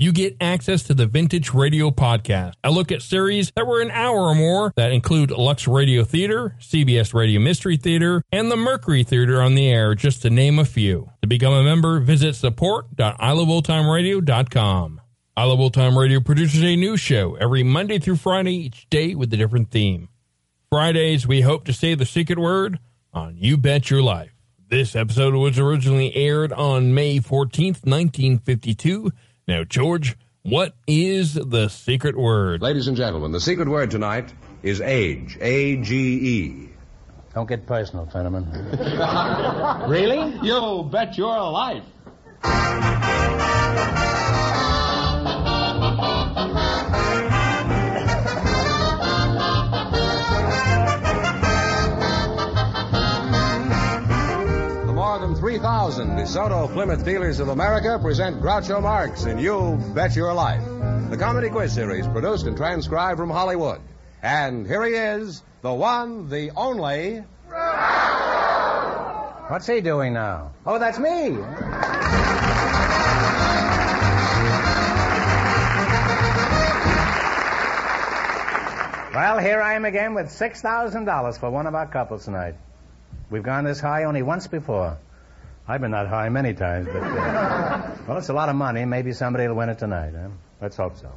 you get access to the Vintage Radio Podcast. I look at series that were an hour or more that include Lux Radio Theater, CBS Radio Mystery Theater, and the Mercury Theater on the air, just to name a few. To become a member, visit support.iloveoldtimeradio.com. I Love Old Time Radio produces a new show every Monday through Friday, each day with a different theme. Fridays, we hope to say the secret word on You Bet Your Life. This episode was originally aired on May 14th, 1952. Now, George, what is the secret word? Ladies and gentlemen, the secret word tonight is age. A G E. Don't get personal, Fenneman. really? You bet your life. 2000, DeSoto Plymouth Dealers of America present Groucho Marx in You Bet Your Life, the comedy quiz series produced and transcribed from Hollywood. And here he is, the one, the only. What's he doing now? Oh, that's me. Well, here I am again with $6,000 for one of our couples tonight. We've gone this high only once before. I've been that high many times, but. Uh, well, it's a lot of money. Maybe somebody will win it tonight, huh? Let's hope so.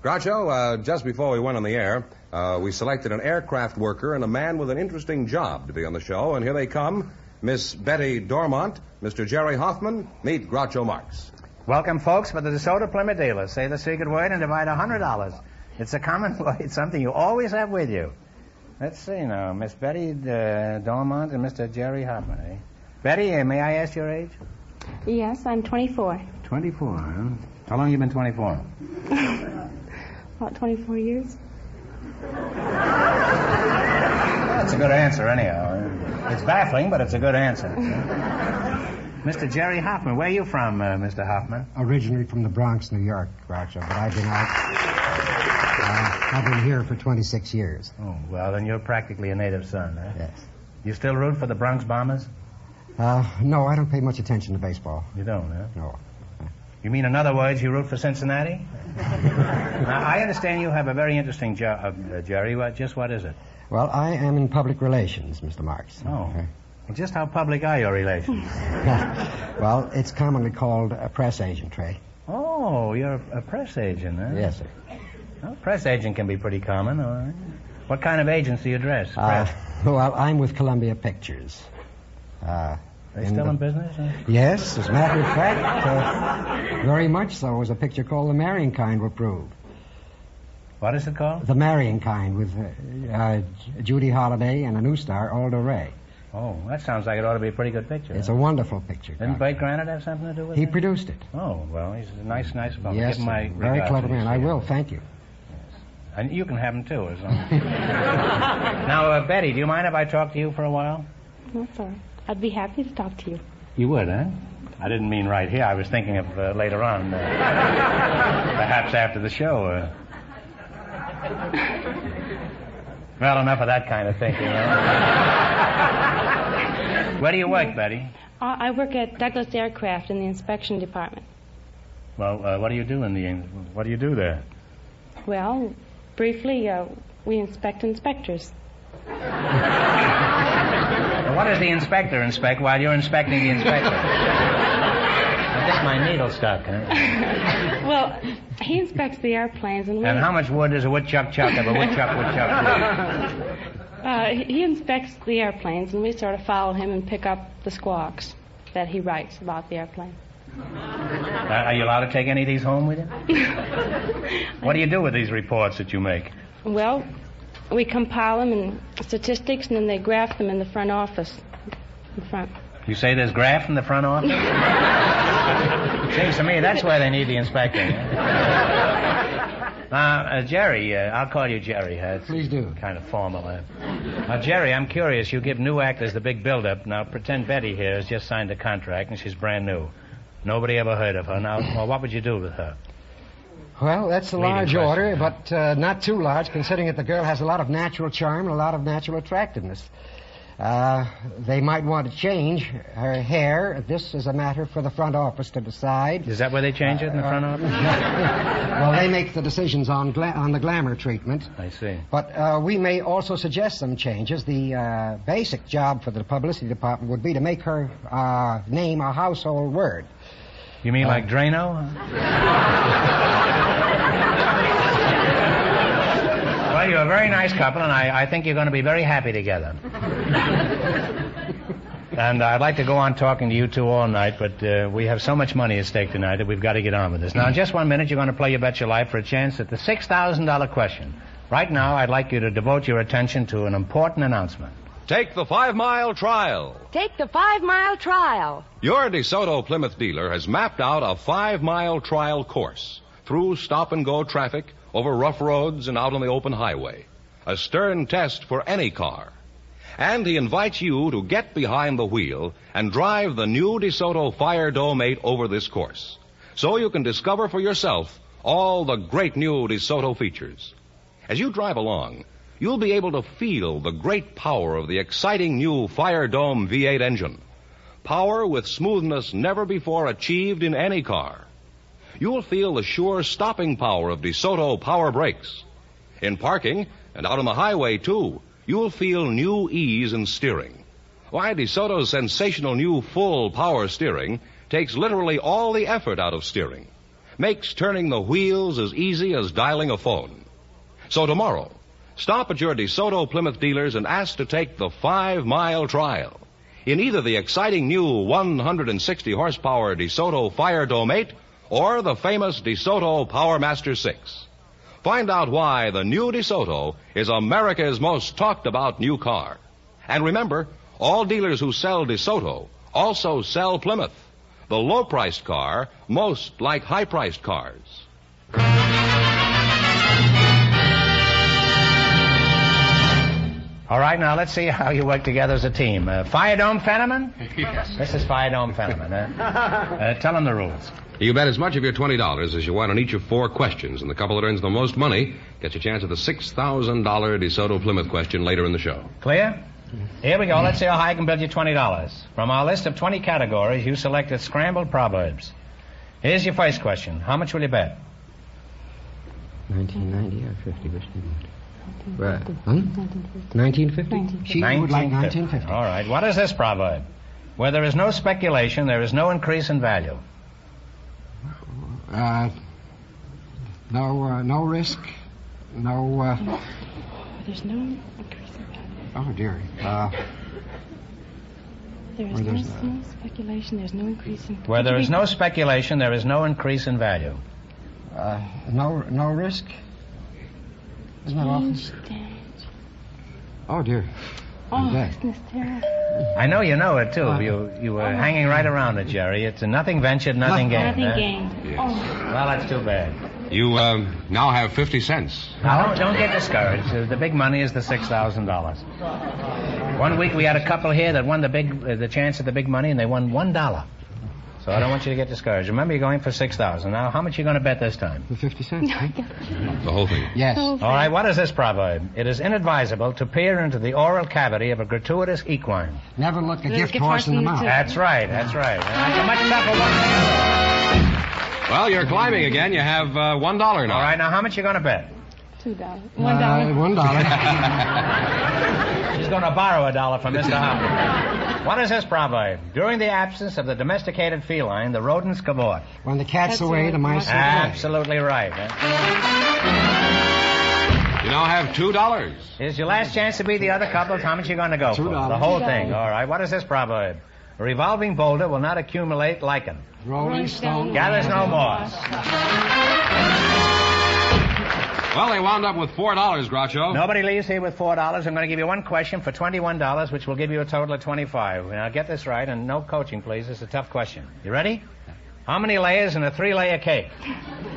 Groucho, uh, just before we went on the air, uh, we selected an aircraft worker and a man with an interesting job to be on the show, and here they come. Miss Betty Dormont, Mr. Jerry Hoffman, meet Groucho Marx. Welcome, folks, for the DeSoto Plymouth dealer. Say the secret word and divide a $100. It's a common word. It's something you always have with you. Let's see now. Miss Betty uh, Dormont and Mr. Jerry Hoffman, eh? Betty, uh, may I ask your age? Yes, I'm 24. 24, huh? How long you been 24? About 24 years. That's a good answer, anyhow. It's baffling, but it's a good answer. Mr. Jerry Hoffman, where are you from, uh, Mr. Hoffman? originally from the Bronx, New York, Groucho, but I've been out. Uh, I've been here for 26 years. Oh, well, then you're practically a native son, huh? Yes. You still root for the Bronx Bombers? Uh, no, I don't pay much attention to baseball. You don't, huh? No. You mean, in other words, you root for Cincinnati? now, I understand you have a very interesting job, uh, Jerry. What, just what is it? Well, I am in public relations, Mr. Marx. Oh. Well, just how public are your relations? well, it's commonly called a press agentry. oh, you're a press agent, huh? Yes, sir. Well, press agent can be pretty common, right. What kind of agents do you address? Uh, well, I'm with Columbia Pictures. Uh, They still the- in business? huh? Yes, as a matter of fact, uh, very much so. Was a picture called The Marrying Kind were prove. What is it called? The Marrying Kind with uh, uh, Judy Holliday and a new star, Aldo Ray. Oh, that sounds like it ought to be a pretty good picture. It's huh? a wonderful picture. Didn't Doctor. Bert Granet have something to do with He it? He produced it. Oh, well, he's a nice, nice fellow. yes, my very clever man. I will. Thank you. And you can have him too, as long as... now, uh, Betty, do you mind if I talk to you for a while? No, all right. I'd be happy to talk to you. You would, huh? I didn't mean right here. I was thinking of uh, later on, uh, perhaps after the show. Uh... Well, enough of that kind of thinking. Huh? Where do you work, Betty? Uh, I work at Douglas Aircraft in the inspection department. Well, uh, what do you do in the what do you do there? Well, briefly, uh, we inspect inspectors. Well, what does the inspector inspect while you're inspecting the inspector? I think my needle stuck. Huh? Well, he inspects the airplanes, and we. And how much wood does a woodchuck chuck of a woodchuck woodchuck? do? Uh, he he inspects the airplanes, and we sort of follow him and pick up the squawks that he writes about the airplane. Uh, are you allowed to take any of these home with you? What do you do with these reports that you make? Well, we compile them in statistics, and then they graph them in the front office. In front. You say there's graph in the front office? Seems to me that's where they need the inspector. Now, uh, Jerry, uh, I'll call you Jerry. Uh, it's Please do. Kind of formal. Uh. Now, Jerry, I'm curious. You give new actors the big build-up. Now, pretend Betty here has just signed a contract and she's brand new. Nobody ever heard of her. Now, well, what would you do with her? Well, that's a large question. order, but uh, not too large, considering that the girl has a lot of natural charm and a lot of natural attractiveness. Uh, they might want to change her hair. This is a matter for the front office to decide. Is that where they change it in the front office? well, they make the decisions on gla- on the glamour treatment. I see. But uh, we may also suggest some changes. The uh, basic job for the publicity department would be to make her uh, name a household word. You mean like Drano? well, you're a very nice couple, and I, I think you're going to be very happy together. and I'd like to go on talking to you two all night, but uh, we have so much money at stake tonight that we've got to get on with this. Now, in just one minute, you're going to play You Bet Your Life for a chance at the $6,000 question. Right now, I'd like you to devote your attention to an important announcement. Take the five mile trial. Take the five mile trial. Your DeSoto Plymouth dealer has mapped out a five mile trial course through stop and go traffic, over rough roads, and out on the open highway. A stern test for any car. And he invites you to get behind the wheel and drive the new DeSoto Fire Dome 8 over this course. So you can discover for yourself all the great new DeSoto features. As you drive along, you'll be able to feel the great power of the exciting new Fire Dome V8 engine. Power with smoothness never before achieved in any car. You'll feel the sure stopping power of DeSoto power brakes. In parking and out on the highway, too, you'll feel new ease in steering. Why, DeSoto's sensational new full power steering takes literally all the effort out of steering. Makes turning the wheels as easy as dialing a phone. So tomorrow, stop at your DeSoto Plymouth dealers and ask to take the five mile trial in either the exciting new 160 horsepower DeSoto Fire Dome 8 or the famous DeSoto Power Master 6. Find out why the new DeSoto is America's most talked about new car. And remember, all dealers who sell DeSoto also sell Plymouth, the low priced car most like high priced cars. All right, now let's see how you work together as a team. Uh, Fire Dome Fenneman? Yes. This is Fire Dome Fenneman. Uh, uh, tell him the rules. You bet as much of your $20 as you want on each of four questions, and the couple that earns the most money gets a chance at the $6,000 DeSoto Plymouth question later in the show. Clear? Here we go. Let's see how high I can build you $20. From our list of 20 categories, you selected scrambled proverbs. Here's your first question. How much will you bet? 1990 or 50, which do you want? Right. Hmm? Huh? 1950? She would like 1950. All right. What is this proverb? Where there is no speculation, there is no increase in value. Uh, no, uh, no risk, no. Uh, There's no increase in value. oh dear. Uh, There is no, there's no- no speculation. There's no increase in. Where there is no speculation, there is no increase in value. uh, no, no risk. Isn't that awful? Oh dear. Oh, Okay. isn't? I know you know it too. You you were hanging right around it, Jerry. It's a nothing ventured, nothing gained. Nothing huh? gained. Oh, Well, that's too bad. You um, now have 50 cents. Now, don't, don't get discouraged. Uh, The big money is the six thousand dollars. One week we had a couple here that won the big uh, the chance at the big money, and they won one dollar. So I don't want you to get discouraged. Remember, you're going for six thousand. Now, how much are you going to bet this time? The 50 cents. The whole thing. Yes. so All right. What is this proverb? It is inadvisable to peer into the oral cavity of a gratuitous equine. Never look a Let's gift horse in the horse in the mouth. tooth. That's right. That's right. That's a much tougher one. Well, you're climbing again. You have uh, one dollar now. All right, now how much are you going to bet? Two dollars. One dollar. Uh, one dollar. She's going to borrow a dollar from Mr. Hopkins. What is this proverb? During the absence of the domesticated feline, the rodents cavort. when the cat's That's away, the mice are away. Absolutely right. huh? You now have two dollars. Here's your last chance to beat the other couple? How much are you going to go Two for? The whole Two thing. All right. What is this proverb? A revolving boulder will not accumulate lichen. Rolling Stone. Gathers no moss. Well, they wound up with four dollars, Groucho. Nobody leaves here with four dollars. I'm going to give you one question for twenty-one dollars, which will give you a total of twenty-five. Now get this right, and no coaching, please. It's a tough question. You ready? How many layers in a three-layer cake?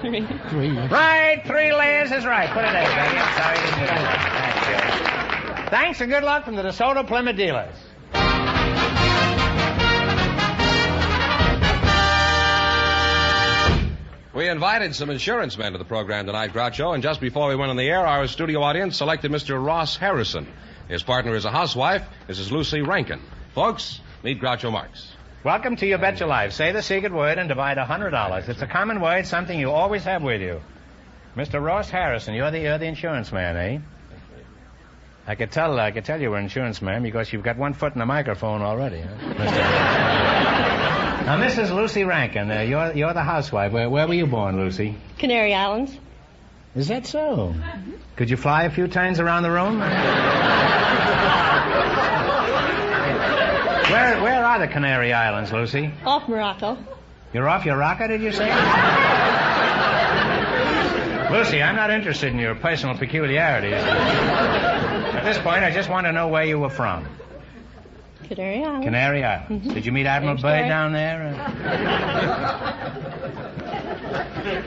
Three. Right, three layers is right. Put it in, baby. I'm sorry you didn't get it. Thank you. Thanks and good luck from the DeSoto Plymouth dealers. We invited some insurance men to the program tonight, Groucho, and just before we went on the air, our studio audience selected Mr. Ross Harrison. His partner is a housewife, Mrs. Lucy Rankin. Folks, meet Groucho Marx. Welcome to Your Bet Your Life. Say the secret word and divide a hundred dollars. It's a common word, something you always have with you. Mr. Ross Harrison, you're the you're the insurance man, eh? I could tell I could tell you were insurance man because you've got one foot in the microphone already. Huh? Mr. now, Mrs. Lucy Rankin, uh, you're you're the housewife. Where, where were you born, Lucy? Canary Islands. Is that so? Could you fly a few times around the room? where where are the Canary Islands, Lucy? Off Morocco. You're off your rocker, did you say? Lucy, I'm not interested in your personal peculiarities. At this point, I just want to know where you were from. Canary Islands. Canary Islands. Did you meet Admiral Same Byrd down there?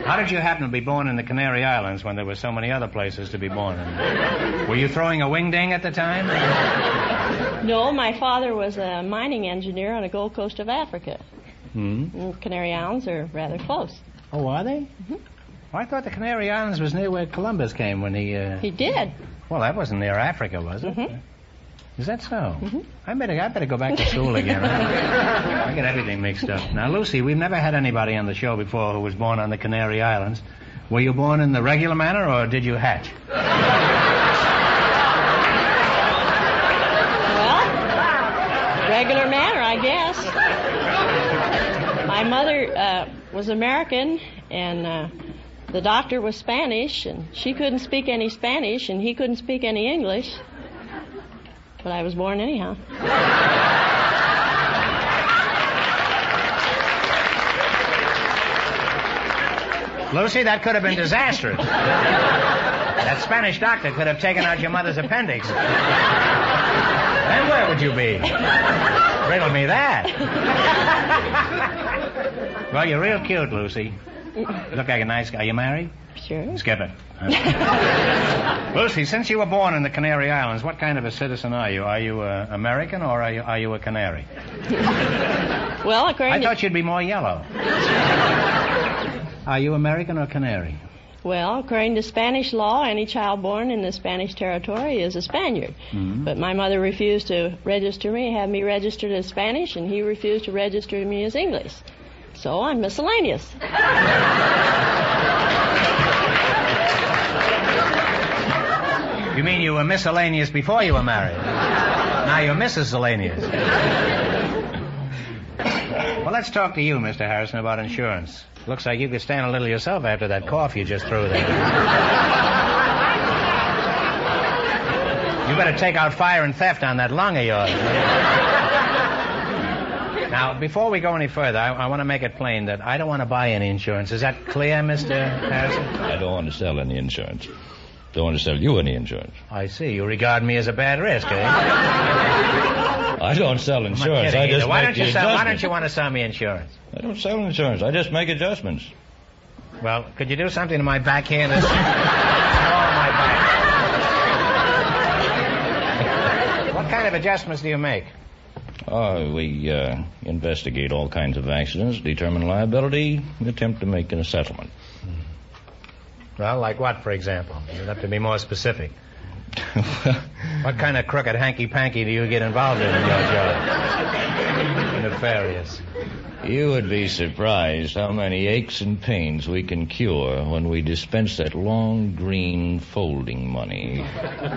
How did you happen to be born in the Canary Islands when there were so many other places to be born in? Were you throwing a wingding at the time? No, my father was a mining engineer on the Gold Coast of Africa. Hmm. Canary Islands are rather close. Oh, are they? Oh, I thought the Canary Islands was near where Columbus came when he. Uh... He did. Well, that wasn't near Africa, was it? Mhm. Is that so? I better I better go back to school again. I get everything mixed up. Now, Lucy, we've never had anybody on the show before who was born on the Canary Islands. Were you born in the regular manner, or did you hatch? Well, regular manner, I guess. My mother uh, was American, and uh, the doctor was Spanish, and she couldn't speak any Spanish, and he couldn't speak any English. But I was born anyhow. Lucy, that could have been disastrous. that Spanish doctor could have taken out your mother's appendix. then where would you be? Riddle me that. well, you're real cute, Lucy. You look like a nice guy. Are you married? Sure. Skip it. Lucy, since you were born in the Canary Islands, what kind of a citizen are you? Are you uh, American or are you, are you a canary? Well, according I to thought you'd be more yellow. Are you American or canary? Well, according to Spanish law, any child born in the Spanish territory is a Spaniard. Mm-hmm. But my mother refused to register me, have me registered as Spanish, and he refused to register me as English. So I'm miscellaneous. You mean you were miscellaneous before you were married? now you're miscellaneous. well, let's talk to you, Mr. Harrison, about insurance. Looks like you could stand a little yourself after that cough you just threw there. you better take out fire and theft on that lung of yours. now, before we go any further, I, I want to make it plain that I don't want to buy any insurance. Is that clear, Mr. Harrison? I don't want to sell any insurance. Don't want to sell you any insurance. I see. You regard me as a bad risk, eh? I don't sell insurance. I just why make don't you sell, Why don't you want to sell me insurance? I don't sell insurance. I just make adjustments. Well, could you do something to my back here? This... oh, my back. what kind of adjustments do you make? Uh, we uh, investigate all kinds of accidents, determine liability, attempt to make a settlement. Well, like what, for example? You'd have to be more specific. what kind of crooked hanky-panky do you get involved in in your job? Nefarious. You would be surprised how many aches and pains we can cure when we dispense that long green folding money.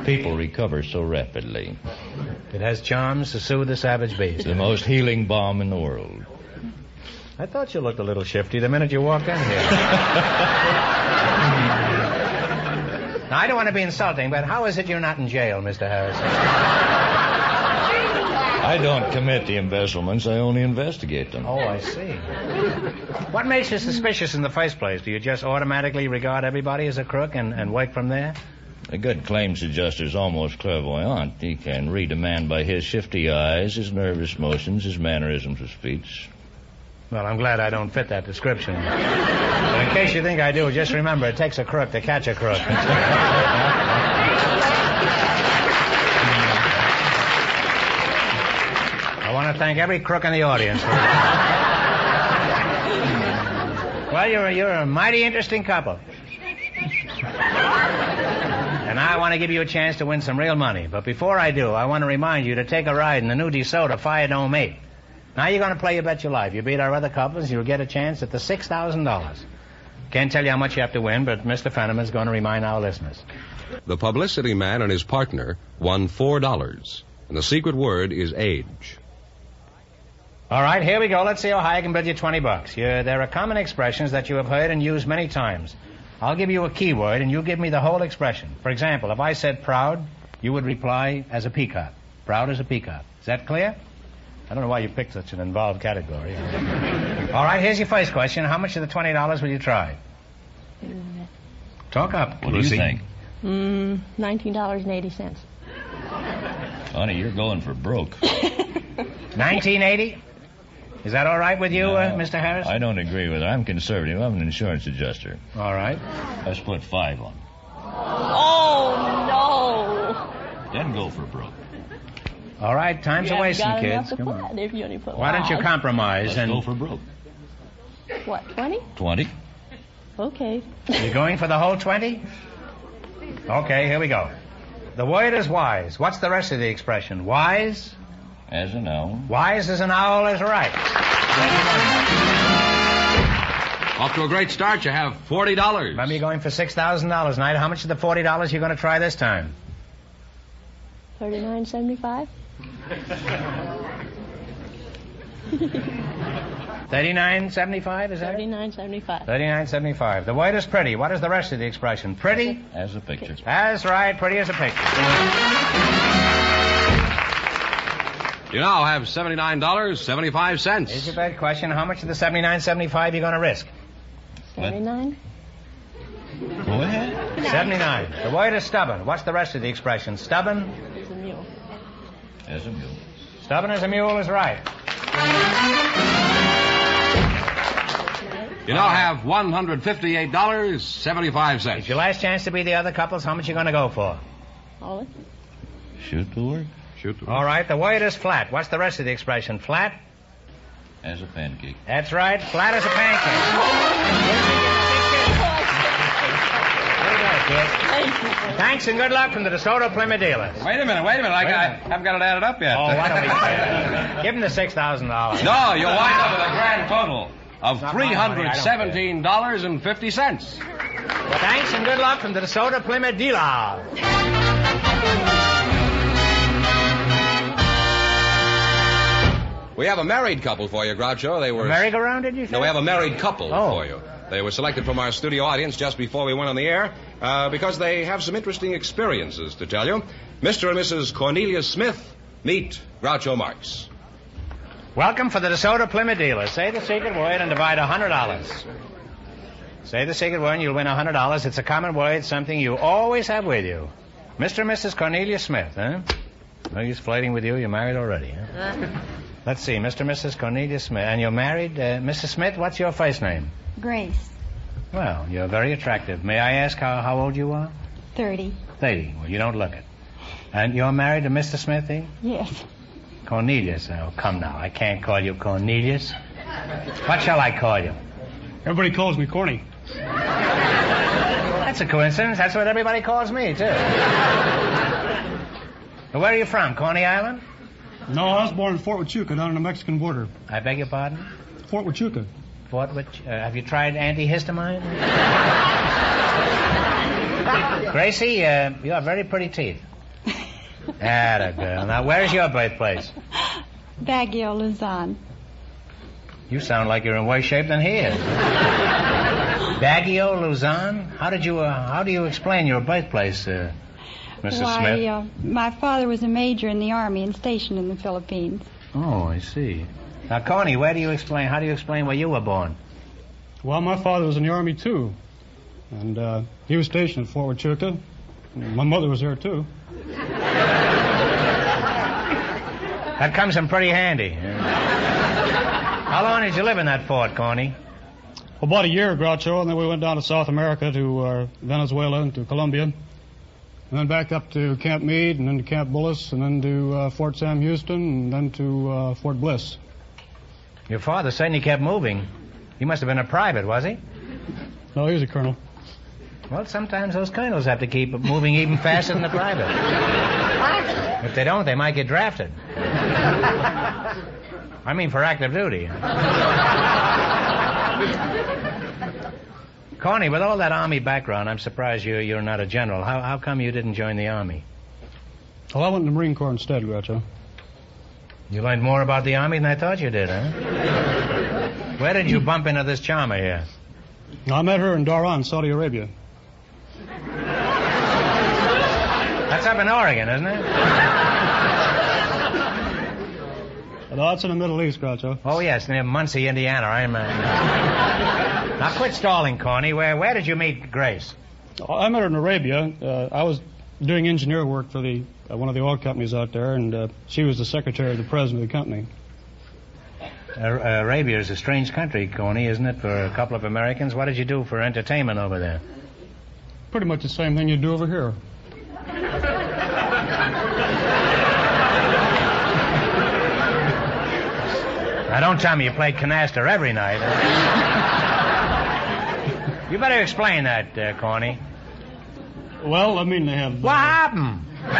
People recover so rapidly. It has charms to soothe the savage beast. The most healing balm in the world. I thought you looked a little shifty the minute you walked in here. now, I don't want to be insulting, but how is it you're not in jail, Mr. Harrison? I don't commit the embezzlements, I only investigate them. Oh, I see. What makes you suspicious in the first place? Do you just automatically regard everybody as a crook and, and work from there? A good claims adjuster's almost clairvoyant. He can read a man by his shifty eyes, his nervous motions, his mannerisms of speech. Well, I'm glad I don't fit that description. But in case you think I do, just remember it takes a crook to catch a crook. I want to thank every crook in the audience. well, you're a, you're a mighty interesting couple. And I want to give you a chance to win some real money. But before I do, I want to remind you to take a ride in the new DeSoto Fire Dome 8. Now you're going to play You Bet Your Life. You beat our other couples, you'll get a chance at the $6,000. Can't tell you how much you have to win, but Mr. Fenneman's going to remind our listeners. The publicity man and his partner won $4. And the secret word is age. All right, here we go. Let's see how high I can bid you 20 bucks. You, there are common expressions that you have heard and used many times. I'll give you a keyword, and you give me the whole expression. For example, if I said proud, you would reply as a peacock. Proud as a peacock. Is that clear? I don't know why you picked such an involved category. All right, here's your first question. How much of the $20 will you try? Talk up. What do you think? Mm, $19.80. Honey, you're going for broke. 1980? Is that all right with you, uh, Mr. Harris? I don't agree with it. I'm conservative. I'm an insurance adjuster. All right. Let's put five on. Oh, no. Then go for broke. All right, time's You a wasting, got kids. Come on. if you only put Why don't you compromise Let's and go for broke. What, 20? 20. Okay. you're going for the whole 20? Okay, here we go. The word is wise. What's the rest of the expression? Wise? As an owl. Wise as an owl is right. Off to a great start. You have $40. Remember, you're going for $6,000 tonight. How much of the $40 you going to try this time? 39.75? Thirty-nine seventy-five. Is that it? 39.75. Thirty-nine seventy-five. The word is pretty. What is the rest of the expression? Pretty? As a picture. That's right. Pretty as a picture. You now have $79.75. Here's your bad question. How much of the seventy-nine seventy-five are you going to risk? 79? Go ahead. Seventy-nine. The word is stubborn. What's the rest of the expression? Stubborn? It's a mule. As a mule. Stubborn as a mule is right. You now have $158.75. It's your last chance to be the other couples. How much you going to go for? All of it? Shoot to work. Shoot. To work. All right. The word is flat. What's the rest of the expression? Flat? As a pancake. That's right. Flat as a pancake. Thanks and good luck from the DeSoto Plymouth dealers. Wait a minute, wait a minute. I, Wait a I minute. haven't got it added up yet. Oh, why don't we give him the six thousand dollars? No, you'll wind up with a grand total of Not my money, I don't $317.50. Well, thanks and good luck from the DeSoto Plymouth dealers. We have a married couple for you, Groucho. They were. Merry-go-round, did you say? No, we have a married couple Oh. for you. They were selected from our studio audience just before we went on the air uh, because they have some interesting experiences to tell you. Mr. and Mrs. Cornelius Smith meet Groucho Marx. Welcome for the DeSoto Plymouth dealers. Say the secret word and divide a hundred dollars. Say the secret word and you'll win a hundred dollars. It's a common word, something you always have with you. Mr. and Mrs. Cornelius Smith, huh? No use flirting with you. You're married already, huh? Let's see, Mr. and Mrs. Cornelius Smith. And you're married? Uh, Mrs. Smith, what's your first name? Grace, Well, you're very attractive. May I ask how, how old you are? 30. 30. Well, you don't look it. And you're married to Mr. Smith, eh? Yes. Cornelius. Oh, come now. I can't call you Cornelius. What shall I call you? Everybody calls me corny. That's a coincidence. That's what everybody calls me, too. Where are you from? Coney Island? No, I was born in Fort Huachuca down on the Mexican border. I beg your pardon? Fort Huachuca. Fort which? Uh, have you tried antihistamine? Gracie, uh, you have very pretty teeth. Atta girl. Now, where's your birthplace? Baguio, Luzon. You sound like you're in worse shape than he is. Baguio, Luzon? How did you, uh, how do you explain your birthplace, uh, Mrs. Why, Smith? Uh, my father was a major in the Army and stationed in the Philippines. Oh, I see. Now, Connie, where do you explain, how do you explain where you were born? Well, my father was in the Army, too. And uh, he was stationed at Fort Huachuca. My mother was there, too. That comes in pretty handy. How long did you live in that fort, Connie? About a year, Groucho, and then we went down to South America to uh, Venezuela and to Colombia. And then back up to Camp Meade, and then to Camp Bullis, and then to uh, Fort Sam Houston, and then to uh, Fort Bliss. Your father certainly kept moving. He must have been a private, was he? No, he was a colonel. Well, sometimes those colonels have to keep moving even faster than the private. If they don't, they might get drafted. I mean, for active duty. Connie, with all that Army background, I'm surprised you're, you're not a general. How, how come you didn't join the Army? Well, I went in the Marine Corps instead, Groucho. You learned more about the Army than I thought you did, huh? Where did you bump into this charmer here? I met her in Dhahran, Saudi Arabia. That's up in Oregon, isn't it? No, it's in the Middle East, Groucho. Oh, yes, near Muncie, Indiana. I'm. Uh... now, quit stalling, Connie. Where, where did you meet Grace? I met her in Arabia. Uh, I was doing engineer work for the uh, one of the oil companies out there, and uh, she was the secretary of the president of the company. Uh, Arabia is a strange country, Coney, isn't it, for a couple of Americans? What did you do for entertainment over there? Pretty much the same thing you do over here. Now, don't tell me you played canasta every night. you better explain that, uh, Coney. Well, I mean, they have. What happened? That's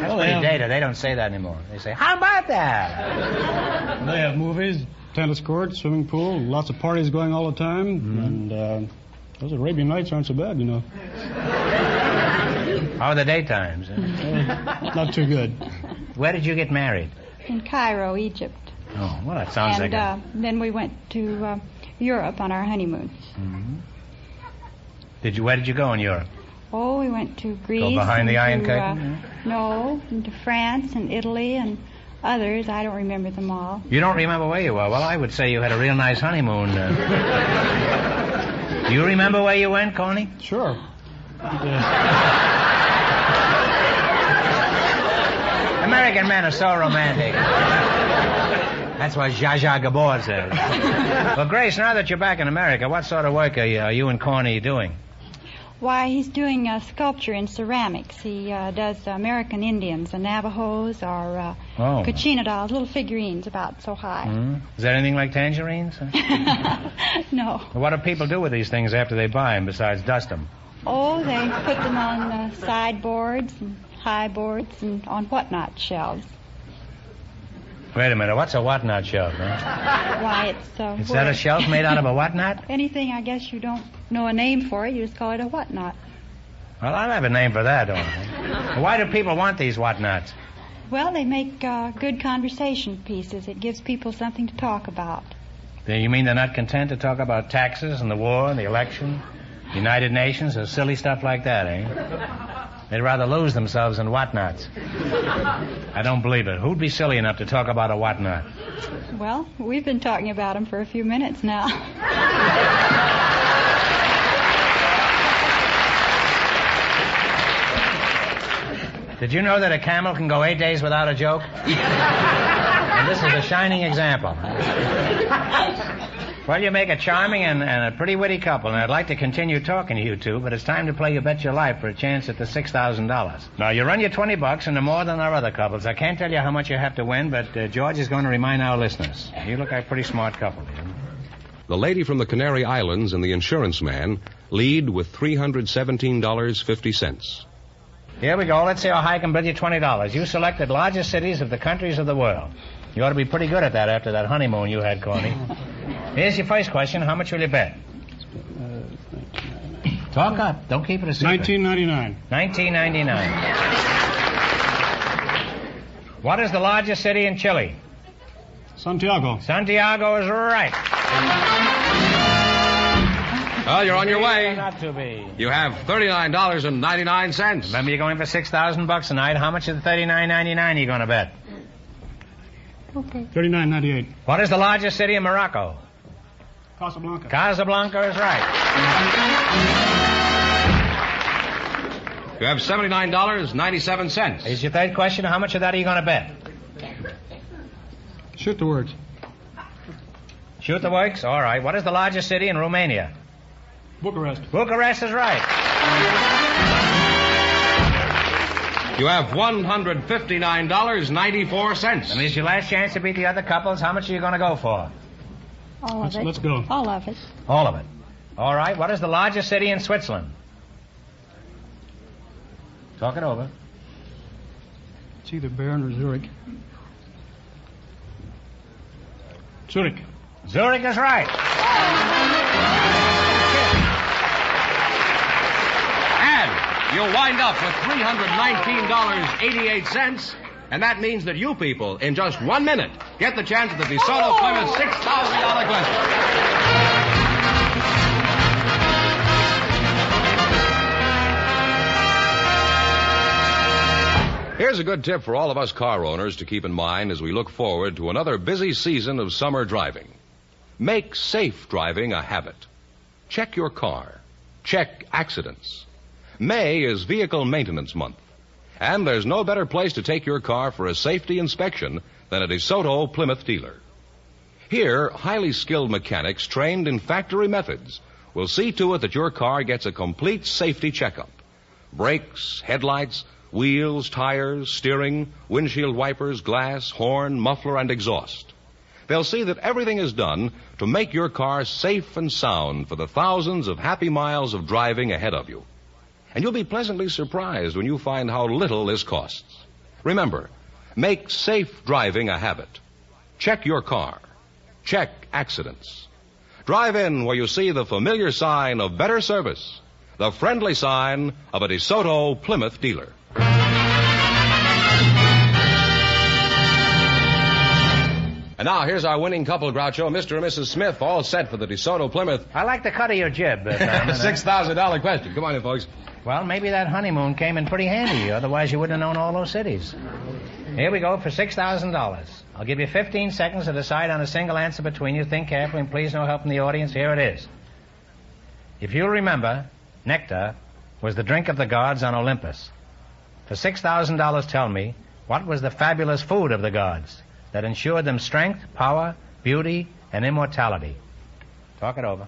Well, they pretty have- dated. They don't say that anymore. They say, how about that? They have movies, tennis courts, swimming pool, lots of parties going all the time, Mm-hmm. and uh, those Arabian Nights aren't so bad, you know. How are the daytimes? huh? Not too good. Where did you get married? In Cairo, Egypt. Oh, well, that sounds and like a... uh, then we went to uh, Europe on our honeymoon. Mhm. Did you? Where did you go in Europe? Oh, we went to Greece. Go behind the Iron to, Curtain? Uh, no, and to France and Italy and others. I don't remember them all. You don't remember where you were? Well, I would say you had a real nice honeymoon. Uh... Do you remember where you went, Coney? Sure. American men are so romantic. That's what Zsa Zsa Gabor says. well, Grace, now that you're back in America, what sort of work are you, are you and Corny doing? Why, he's doing uh, sculpture in ceramics. He uh, does American Indians, the Navajos, or uh, Oh. Kachina dolls, little figurines about so high. Hmm? Is that anything like tangerines? no. what do people do with these things after they buy them besides dust them? Oh, they put them on uh, sideboards and high boards and on whatnot shelves. Wait a minute, what's a whatnot shelf? Huh? Why, it's uh, Is that a shelf made out of a whatnot? Anything, I guess you don't know a name for it. You just call it a whatnot. Well, I'll have a name for that, don't I? Why do people want these whatnots? Well, they make uh, good conversation pieces. It gives people something to talk about. Then You mean they're not content to talk about taxes and the war and the election, United Nations, or silly stuff like that, eh? They'd rather lose themselves in whatnots. I don't believe it. Who'd be silly enough to talk about a whatnot? Well, we've been talking about them for a few minutes now. Did you know that a camel can go eight days without a joke? and this is a shining example. Well, you make a charming and, and a pretty witty couple, and I'd like to continue talking to you two, but it's time to play You Bet Your Life for a chance at the $6,000. Now, you run your 20 bucks into more than our other couples. I can't tell you how much you have to win, but uh, George is going to remind our listeners. You look like a pretty smart couple. The lady from the Canary Islands and the insurance man lead with $317.50. Here we go. Let's see how high I can bid you $20. You selected largest cities of the countries of the world. You ought to be pretty good at that after that honeymoon you had, Corny. Here's your first question. How much will you bet? Uh, Talk up. Don't keep it a secret. 1999. 1999. What is the largest city in Chile? Santiago. Santiago is right. Well, you're on your way. Not to be. You have thirty-nine dollars and ninety-nine. Remember, you're going for six thousand bucks tonight. How much of the thirty-nine ninety-nine are you going to bet? Okay. 39.98. What is the largest city in Morocco? Casablanca. Casablanca is right. You have seventy-nine dollars ninety-seven cents. Is your third question. How much of that are you going to bet? Shoot the words. Shoot the works. All right. What is the largest city in Romania? Bucharest. Bucharest is right. You have one hundred fifty-nine dollars ninety-four cents. And here's your last chance to beat the other couples. How much are you going to go for? All Let's- of it. let's go. All of it. All of it. All right. What is the largest city in Switzerland? Talk it over. It's either Bern or Zurich. Zurich. Zurich is right. And you'll wind up with $319.88. And that means that you people, in just one minute, get the chance at the DeSoto Plymouth $6,000 question. Here's a good tip for all of us car owners to keep in mind as we look forward to another busy season of summer driving. Make safe driving a habit. Check your car. Check accidents. May is Vehicle Maintenance Month. And there's no better place to take your car for a safety inspection than a DeSoto Plymouth dealer. Here, highly skilled mechanics trained in factory methods will see to it that your car gets a complete safety checkup. Brakes, headlights, wheels, tires, steering, windshield wipers, glass, horn, muffler, and exhaust. They'll see that everything is done to make your car safe and sound for the thousands of happy miles of driving ahead of you. And you'll be pleasantly surprised when you find how little this costs. Remember, make safe driving a habit. Check your car. Check accidents. Drive in where you see the familiar sign of better service, the friendly sign of a DeSoto Plymouth dealer. And now here's our winning couple, Groucho, Mr. and Mrs. Smith, all set for the DeSoto Plymouth I like the cut of your jib. uh, six thousand dollar question. Come on in, folks. Well, maybe that honeymoon came in pretty handy. Otherwise, you wouldn't have known all those cities. Here we go for $6,000. I'll give you 15 seconds to decide on a single answer between you. Think carefully and please no help from the audience. Here it is. If you'll remember, nectar was the drink of the gods on Olympus. For $6,000, tell me, what was the fabulous food of the gods that ensured them strength, power, beauty, and immortality? Talk it over.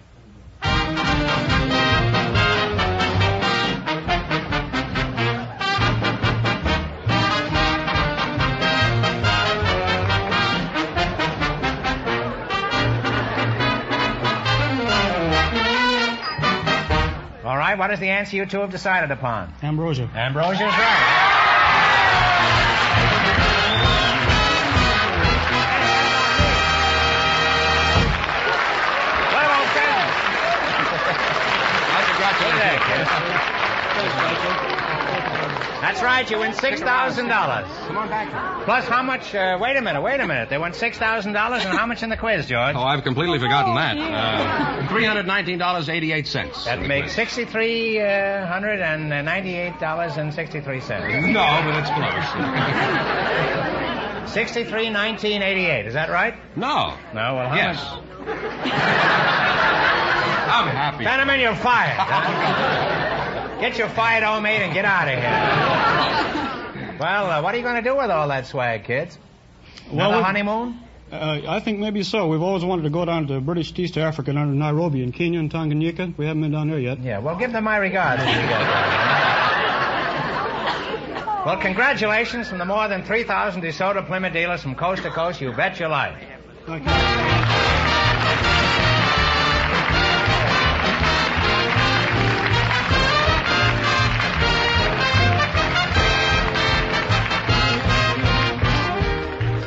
All right, what is the answer you two have decided upon? Ambrosia. Ambrosia is right. That's right, you win $6,000. Come on back. Plus how much, uh, wait a minute, wait a minute. They won $6,000 and how much in the quiz, George? Oh, I've completely forgotten that. Uh, Three hundred nineteen dollars eighty-eight cents. That makes sixty-three uh, hundred and ninety-eight dollars and sixty-three cents. No, but it's close. Sixty-three nineteen eighty-eight. Is that right? No. No. Well, how Yes. much? I'm happy. Fenneman, you're fired. huh? get your fired homemade and get out of here. well, uh, what are you going to do with all that swag, kids? Well, Another we- honeymoon? Uh, I think maybe so. We've always wanted to go down to British East Africa, down to Nairobi and Kenya and Tanganyika. We haven't been down there yet. Yeah. Well, give them my regards. as you get well, congratulations from the more than 3,000 DeSoto Plymouth dealers from coast to coast. You bet your life.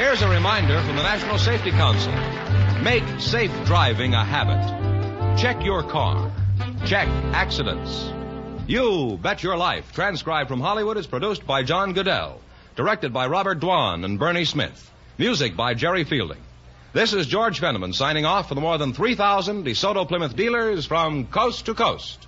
Here's a reminder from the National Safety Council. Make safe driving a habit. Check your car. Check accidents. You Bet Your Life, transcribed from Hollywood, is produced by John Guedel. Directed by Robert Dwan and Bernie Smith. Music by Jerry Fielding. This is George Fenneman signing off for the more than 3,000 DeSoto Plymouth dealers from coast to coast.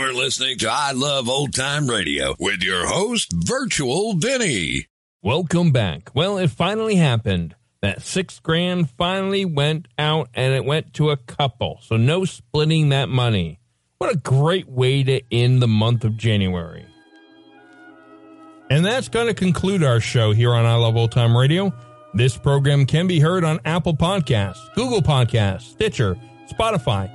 You're listening to I Love Old Time Radio with your host, Virtual Vinny. Welcome back. Well, it finally happened. That six grand finally went out and it went to a couple. So no splitting that money. What a great way to end the month of January. And that's going to conclude our show here on I Love Old Time Radio. This program can be heard on Apple Podcasts, Google Podcasts, Stitcher, Spotify,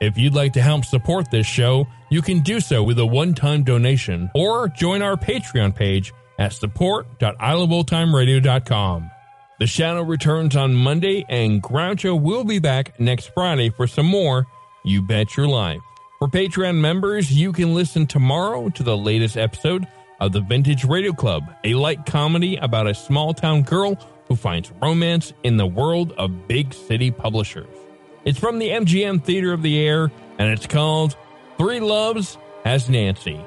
If you'd like to help support this show, you can do so with a one-time donation or join our Patreon page at support.iloveoldtimeradio.com. The Shadow returns on Monday and Groucho will be back next Friday for some more You Bet Your Life. For Patreon members, you can listen tomorrow to the latest episode of the Vintage Radio Club, a light comedy about a small town girl who finds romance in the world of big city publishers. It's from the MGM Theater of the Air, and it's called Three Loves Has Nancy.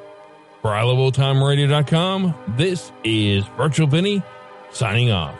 For iloveoldtimeradio.com, this is Virtual Vinny signing off.